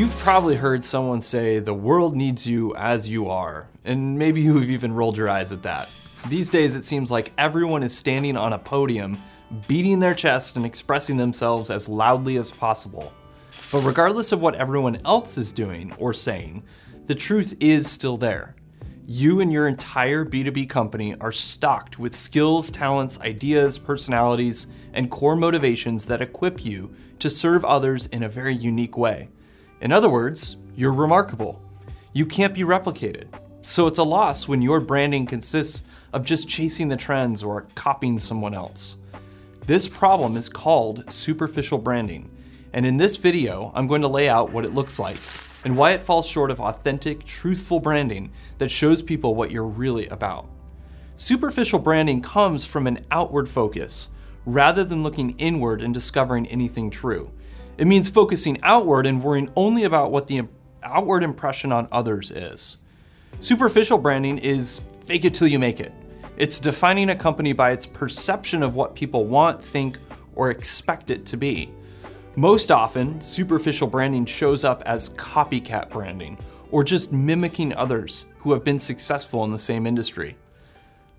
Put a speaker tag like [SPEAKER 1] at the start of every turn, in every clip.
[SPEAKER 1] You've probably heard someone say, the world needs you as you are, and maybe you've even rolled your eyes at that. These days, it seems like everyone is standing on a podium, beating their chest and expressing themselves as loudly as possible. But regardless of what everyone else is doing or saying, the truth is still there. You and your entire B2B company are stocked with skills, talents, ideas, personalities, and core motivations that equip you to serve others in a very unique way. In other words, you're remarkable. You can't be replicated. So it's a loss when your branding consists of just chasing the trends or copying someone else. This problem is called superficial branding, and in this video, I'm going to lay out what it looks like and why it falls short of authentic, truthful branding that shows people what you're really about. Superficial branding comes from an outward focus, rather than looking inward and discovering anything true. It means focusing outward and worrying only about what the outward impression on others is. Superficial branding is fake it till you make it. It's defining a company by its perception of what people want, think, or expect it to be. Most often, superficial branding shows up as copycat branding, or just mimicking others who have been successful in the same industry.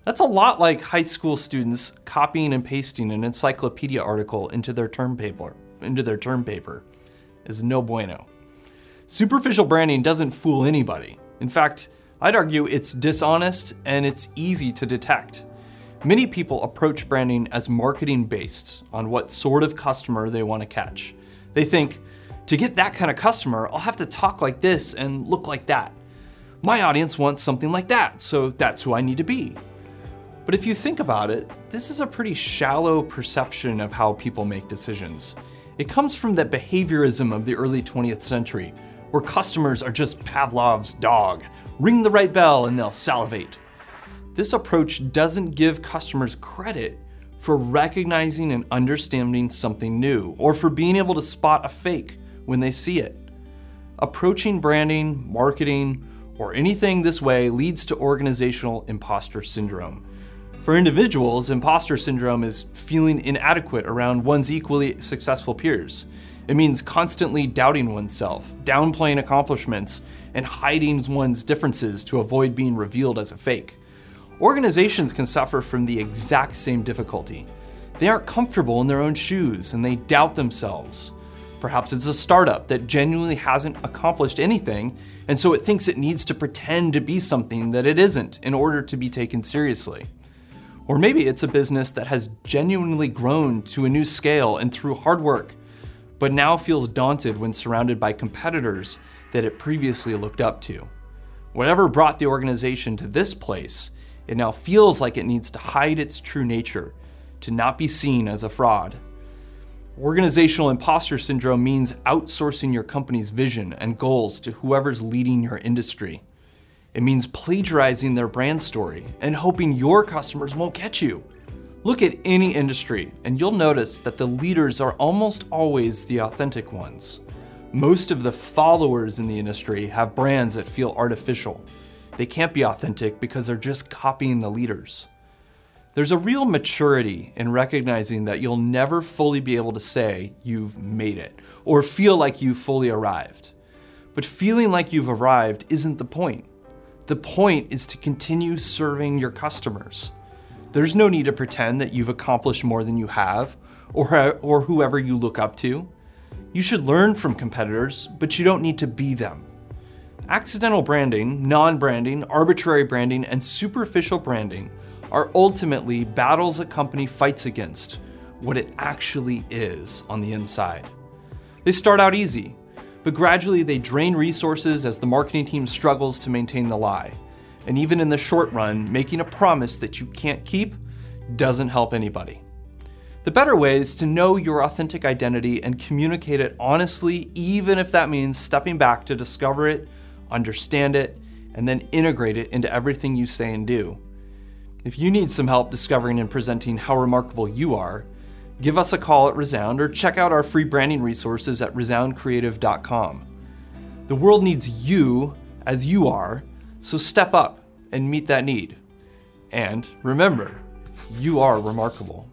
[SPEAKER 1] That's a lot like high school students copying and pasting an encyclopedia article into their term paper. Into their term paper is no bueno. Superficial branding doesn't fool anybody. In fact, I'd argue it's dishonest and it's easy to detect. Many people approach branding as marketing based on what sort of customer they want to catch. They think, to get that kind of customer, I'll have to talk like this and look like that. My audience wants something like that, so that's who I need to be. But if you think about it, this is a pretty shallow perception of how people make decisions. It comes from the behaviorism of the early 20th century, where customers are just Pavlov's dog. Ring the right bell and they'll salivate. This approach doesn't give customers credit for recognizing and understanding something new, or for being able to spot a fake when they see it. Approaching branding, marketing, or anything this way leads to organizational imposter syndrome. For individuals, imposter syndrome is feeling inadequate around one's equally successful peers. It means constantly doubting oneself, downplaying accomplishments, and hiding one's differences to avoid being revealed as a fake. Organizations can suffer from the exact same difficulty. They aren't comfortable in their own shoes and they doubt themselves. Perhaps it's a startup that genuinely hasn't accomplished anything, and so it thinks it needs to pretend to be something that it isn't in order to be taken seriously. Or maybe it's a business that has genuinely grown to a new scale and through hard work, but now feels daunted when surrounded by competitors that it previously looked up to. Whatever brought the organization to this place, it now feels like it needs to hide its true nature, to not be seen as a fraud. Organizational imposter syndrome means outsourcing your company's vision and goals to whoever's leading your industry. It means plagiarizing their brand story and hoping your customers won't catch you. Look at any industry, and you'll notice that the leaders are almost always the authentic ones. Most of the followers in the industry have brands that feel artificial they can't be authentic because they're just copying the leaders. There's a real maturity in recognizing that you'll never fully be able to say you've made it or feel like you've fully arrived. But feeling like you've arrived isn't the point. The point is to continue serving your customers. There's no need to pretend that you've accomplished more than you have or, or whoever you look up to. You should learn from competitors, but you don't need to be them. Accidental branding, non branding, arbitrary branding, and superficial branding are ultimately battles a company fights against what it actually is on the inside. They start out easy, but gradually they drain resources as the marketing team struggles to maintain the lie. And even in the short run, making a promise that you can't keep doesn't help anybody. The better way is to know your authentic identity and communicate it honestly, even if that means stepping back to discover it understand it, and then integrate it into everything you say and do. If you need some help discovering and presenting how remarkable you are, give us a call at Resound or check out our free branding resources at resoundcreative.com. The world needs you as you are, so step up and meet that need. And remember, you are remarkable.